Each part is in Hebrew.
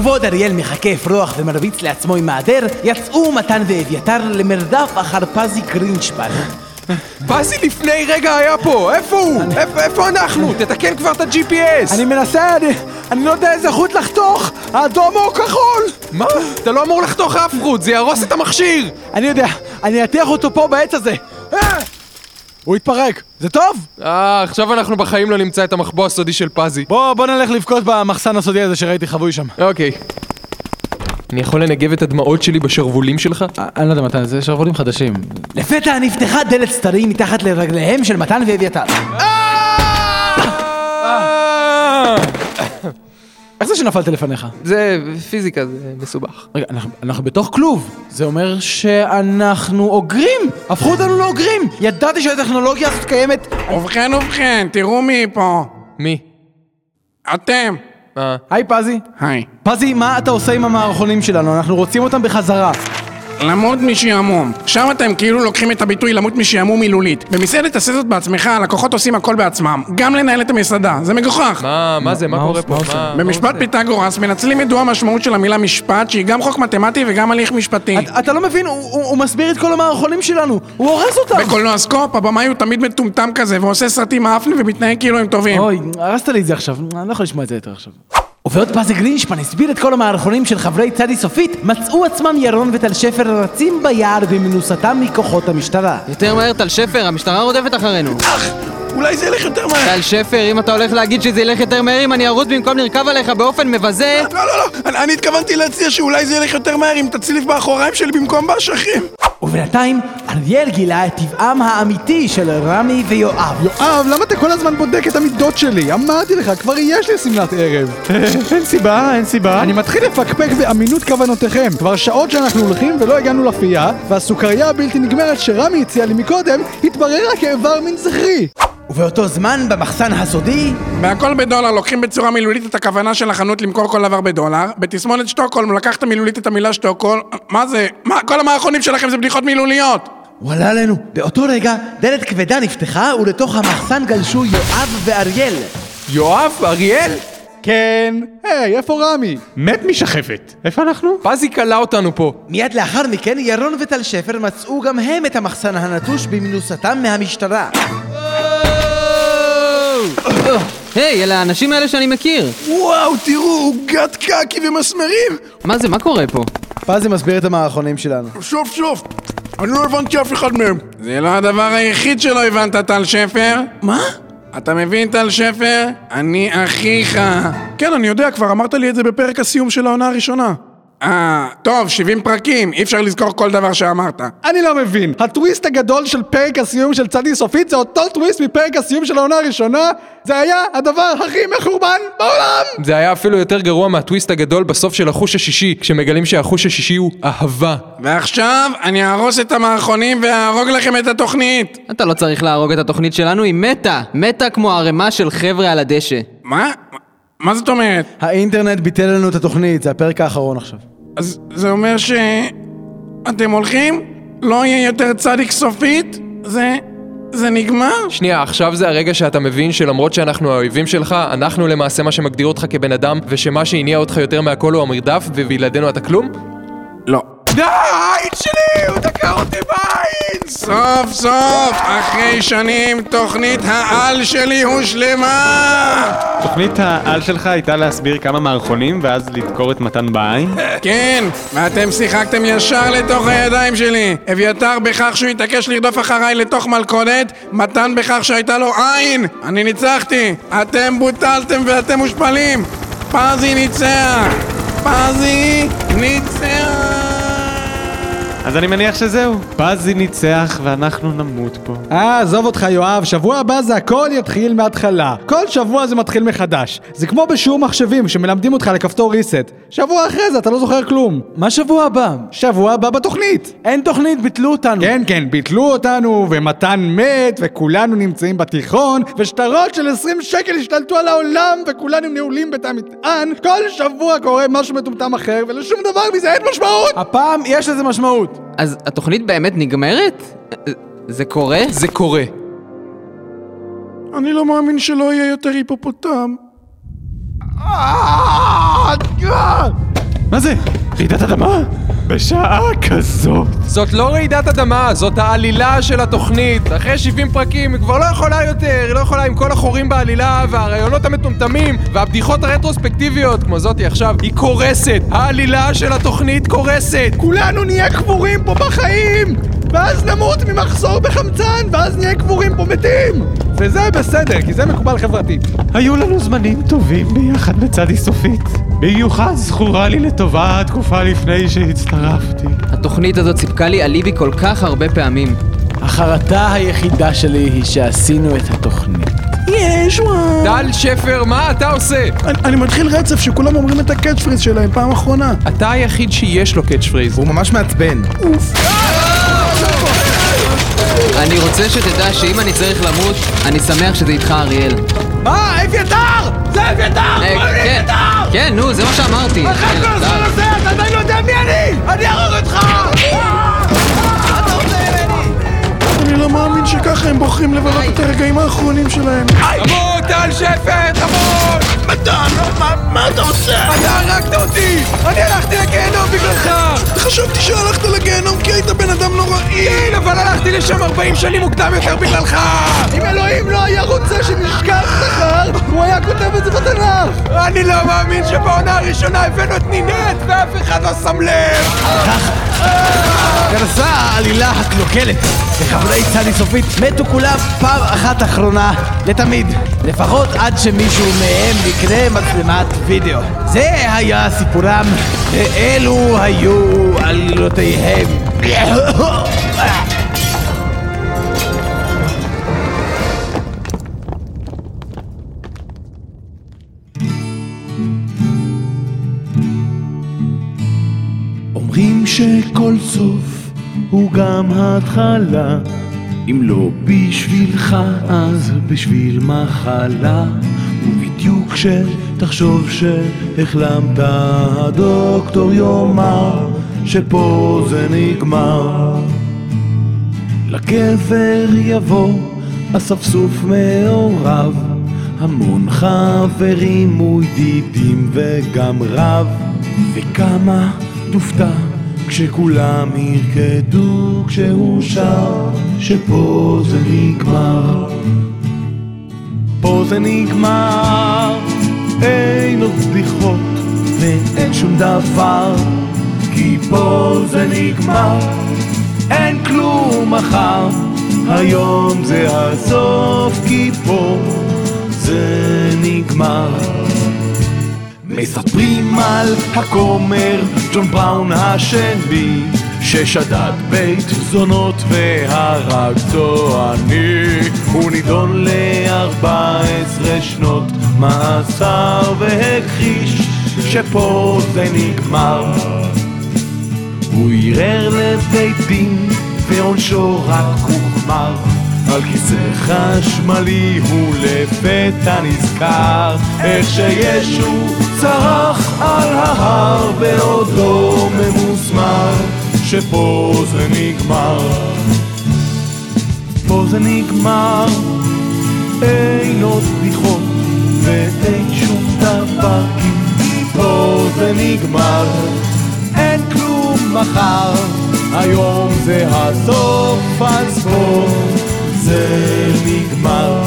ובעוד אריאל מחכה אפרוח ומרביץ לעצמו עם מעדר, יצאו מתן ואביתר למרדף אחר פזי גרינשפן. פזי לפני רגע היה פה, איפה הוא? איפה- איפה אנחנו? תתקן כבר את ה-GPS! אני מנסה, אני, אני לא יודע איזה חוט לחתוך! האדום או כחול! מה? אתה לא אמור לחתוך אף חוט, זה יהרוס את המכשיר! אני יודע, אני אטיח אותו פה בעץ הזה! אה! הוא התפרק, זה טוב? אה, עכשיו אנחנו בחיים לא נמצא את המחבוא הסודי של פזי. בוא, בוא נלך לבכות במחסן הסודי הזה שראיתי חבוי שם. אוקיי. אני יכול לנגב את הדמעות שלי בשרוולים שלך? אני לא יודע מתי, זה שרוולים חדשים. לפתע נפתחה דלת סתרים מתחת לרגליהם של מתן ואביתר. איך זה שנפלת לפניך? זה פיזיקה, זה מסובך. רגע, אנחנו, אנחנו בתוך כלוב. זה אומר שאנחנו אוגרים! הפכו אותנו לאוגרים! ידעתי שהטכנולוגיה הזאת קיימת... ובכן ובכן, תראו מי פה. מי? אתם. אה. היי פזי. היי. פזי, מה אתה עושה עם המערכונים שלנו? אנחנו רוצים אותם בחזרה. למות משעמום. שם אתם כאילו לוקחים את הביטוי למות משעמום מילולית. במסעדת תעשה זאת בעצמך, הלקוחות עושים הכל בעצמם. גם לנהל את המסעדה, זה מגוחך. מה, מה זה? מה קורה פה? במשפט פיתגורס מנצלים את דו המשמעות של המילה משפט, שהיא גם חוק מתמטי וגם הליך משפטי. אתה, לא מבין, הוא מסביר את כל המערכונים שלנו, הוא הורס אותם! בקולנוע סקופ, הבמאי הוא תמיד מטומטם כזה, ועושה סרטים מעפנים ומתנהג כאילו הם טובים. אוי, הרסת לי את זה עכשיו, אני לא יכול לשמוע את זה יותר עכשיו. ובעוד פזי גרינשפן הסביר את כל המערכונים של חברי צדי סופית, מצאו עצמם ירון וטל שפר רצים ביער במנוסתם מכוחות המשטרה. יותר מהר, טל שפר, המשטרה רודפת אחרינו. אולי זה ילך יותר מהר. טל שפר, אם אתה הולך להגיד שזה ילך יותר מהר, אם אני ארוץ במקום לרכב עליך באופן מבזה... לא, לא, לא, אני התכוונתי להציע שאולי זה ילך יותר מהר אם תצליף באחוריים שלי במקום באשכים. ובינתיים, אריאל גילה את טבעם האמיתי של רמי ויואב. יואב, למה אתה כל הזמן בודק את המידות שלי? אמרתי לך, כבר יש לי שמלת ערב. אין סיבה, אין סיבה. אני מתחיל לפקפק באמינות כוונותיכם. כבר שעות שאנחנו הולכים ולא הגענו לפייה, והסוכריה הבלתי נגמרת שרמי הציע לי מקודם, התבררה כאיבר מין זכרי. ובאותו זמן, במחסן הסודי, בהכל בדולר לוקחים בצורה מילולית את הכוונה של החנות למכור כל דבר בדולר. בתסמונת שטוקהולם לקחת מילולית את המילה שטוקהולם. מה זה? מה? כל המערכונים שלכם זה בדיחות מילוליות. הוא עלה עלינו. באותו רגע, דלת כבדה נפתחה, ולתוך המחסן גלשו יואב ואריאל. יואב? אריאל? כן. היי, איפה רמי? מת משחפת. איפה אנחנו? פזי כלא אותנו פה. מיד לאחר מכן, ירון וטל שפר מצאו גם הם את המחסן הנטוש במנוסתם מהמשטרה. היי, אלה האנשים האלה שאני מכיר. וואו, תראו, עוגת קקי ומסמרים. מה זה, מה קורה פה? פזי מסביר את המערכונים שלנו. שוף שוף, אני לא הבנתי אף אחד מהם. זה לא הדבר היחיד שלא הבנת, טל שפר. מה? אתה מבין, טל שפר? אני אחיך. כן, אני יודע, כבר אמרת לי את זה בפרק הסיום של העונה הראשונה. אה, טוב, 70 פרקים, אי אפשר לזכור כל דבר שאמרת. אני לא מבין, הטוויסט הגדול של פרק הסיום של צדי סופית זה אותו טוויסט מפרק הסיום של העונה הראשונה? זה היה הדבר הכי מחורבן בעולם! זה היה אפילו יותר גרוע מהטוויסט הגדול בסוף של החוש השישי, כשמגלים שהחוש השישי הוא אהבה. ועכשיו אני אהרוס את המערכונים ואהרוג לכם את התוכנית. אתה לא צריך להרוג את התוכנית שלנו, היא מתה. מתה כמו ערימה של חבר'ה על הדשא. מה? מה זאת אומרת? האינטרנט ביטל לנו את התוכנית, זה הפרק האחרון עכשיו. אז זה אומר ש... אתם הולכים? לא יהיה יותר צדיק סופית? זה... זה נגמר? שנייה, עכשיו זה הרגע שאתה מבין שלמרות שאנחנו האויבים שלך, אנחנו למעשה מה שמגדיר אותך כבן אדם, ושמה שהניע אותך יותר מהכל הוא המרדף, ובלעדינו אתה כלום? לא. די, שלי! סוף סוף, אחרי שנים, תוכנית העל שלי הושלמה! תוכנית העל שלך הייתה להסביר כמה מערכונים ואז לדקור את מתן בעין? כן, ואתם שיחקתם ישר לתוך הידיים שלי. אביתר בכך שהוא התעקש לרדוף אחריי לתוך מלכודת, מתן בכך שהייתה לו עין! אני ניצחתי! אתם בוטלתם ואתם מושפלים! פזי ניצח! פזי ניצח! אז אני מניח שזהו. פזי ניצח ואנחנו נמות פה. אה, עזוב אותך יואב, שבוע הבא זה הכל יתחיל מההתחלה. כל שבוע זה מתחיל מחדש. זה כמו בשיעור מחשבים, שמלמדים אותך לכפתור reset. שבוע אחרי זה אתה לא זוכר כלום. מה שבוע הבא? שבוע הבא בתוכנית. אין תוכנית, ביטלו אותנו. כן, כן, ביטלו אותנו, ומתן מת, וכולנו נמצאים בתיכון, ושטרות של 20 שקל השתלטו על העולם, וכולנו נעולים בתא מטען. כל שבוע קורה משהו מטומטם אחר, ולשום דבר מזה אין משמעות! הפעם יש לזה משמעות. אז התוכנית באמת נגמרת? זה קורה? זה קורה. אני לא מאמין שלא יהיה יותר היפופוטם. אה, אה, מה זה? רעידת אדמה? בשעה כזאת. זאת לא רעידת אדמה, זאת העלילה של התוכנית. אחרי 70 פרקים היא כבר לא יכולה יותר, היא לא יכולה עם כל החורים בעלילה, והרעיונות המטומטמים, והבדיחות הרטרוספקטיביות, כמו זאתי עכשיו, היא קורסת. העלילה של התוכנית קורסת. כולנו נהיה קבורים פה בחיים! ואז נמות ממחסור בחמצן, ואז נהיה קבורים פה מתים! וזה בסדר, כי זה מקובל חברתית. היו לנו זמנים טובים ביחד בצדי סופית. במיוחד זכורה לי לטובה התקופה לפני שהצטרפתי. התוכנית הזאת סיפקה לי אליבי כל כך הרבה פעמים. החרטה היחידה שלי היא שעשינו את התוכנית. יש וואו! טל שפר, מה אתה עושה? אני, אני מתחיל רצף שכולם אומרים את הקאץ' פריז שלהם פעם אחרונה. אתה היחיד שיש לו catch phrase. הוא ממש מעצבן. אני רוצה שתדע שאם אני צריך למות, אני שמח שזה איתך אריאל. מה? אביתר! זה אביתר! אה, כן, כן, נו, זה מה שאמרתי. כן, טל. הזה, אתה עדיין לא יודע מי אני! אני אהרוג אותך! מאמין שככה הם בוחרים לבלות את הרגעים האחרונים שלהם. תמות, טל שפר, תמות! מתן, מה, מה אתה עושה? אתה הרגת אותי! אני הלכתי לגיהנום בגללך! חשבתי שהלכת לגיהנום כי היית בן אדם נוראי. כן, אבל הלכתי לשם 40 שנים מוקדם יותר בגללך! אם אלוהים לא היה רוצה שנשכח זכר, הוא היה כותב את זה בתנ"ך! אני לא מאמין שבעונה הראשונה הבאנו את נינט ואף אחד לא שם לב! גרסה העלילה הקלוקלת. וחברי צדי סופית מתו כולם פעם אחת אחרונה, לתמיד. לפחות עד שמישהו מהם יקנה מצלמת וידאו. זה היה סיפורם, ואלו היו עלילותיהם. אומרים שכל סוף הוא גם התחלה. אם לא בשבילך אז בשביל מחלה. ובדיוק כשתחשוב שהחלמת הדוקטור יאמר שפה זה נגמר. לגבר יבוא אספסוף מעורב המון חברים וידידים וגם רב. וכמה תופתע כשכולם ירקדו כשהוא שר שפה זה נגמר. פה זה נגמר. אין עוד בדיחות ואין שום דבר כי פה זה נגמר. אין כלום מחר היום זה הסוף כי פה זה נגמר מספרים על הכומר ג'ון בראון השני ששדד בית זונות והרג צועני הוא נידון לארבע עשרה שנות מאסר והכחיש שפה זה נגמר. הוא ערער לבית דין ועונשו רק הוחמר על כיסא חשמלי הוא לפתע נזכר. איך שישו צרח על ההר בעודו ממוסמר שפה זה נגמר. פה זה נגמר אין עוד בדיחות ואין שום דבר כי פה זה נגמר. אין כלום מחר היום זה הסוף אז פה זה נגמר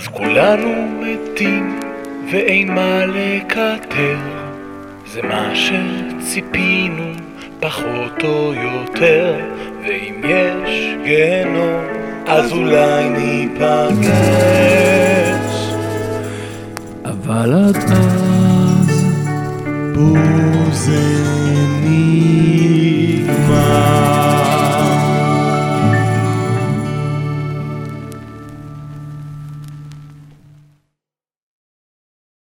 אז כולנו מתים ואין מה לקטר זה מה שציפינו פחות או יותר, ואם יש גיהנום, אז אולי ניפגש. אבל עד אז, בו זה נגמר.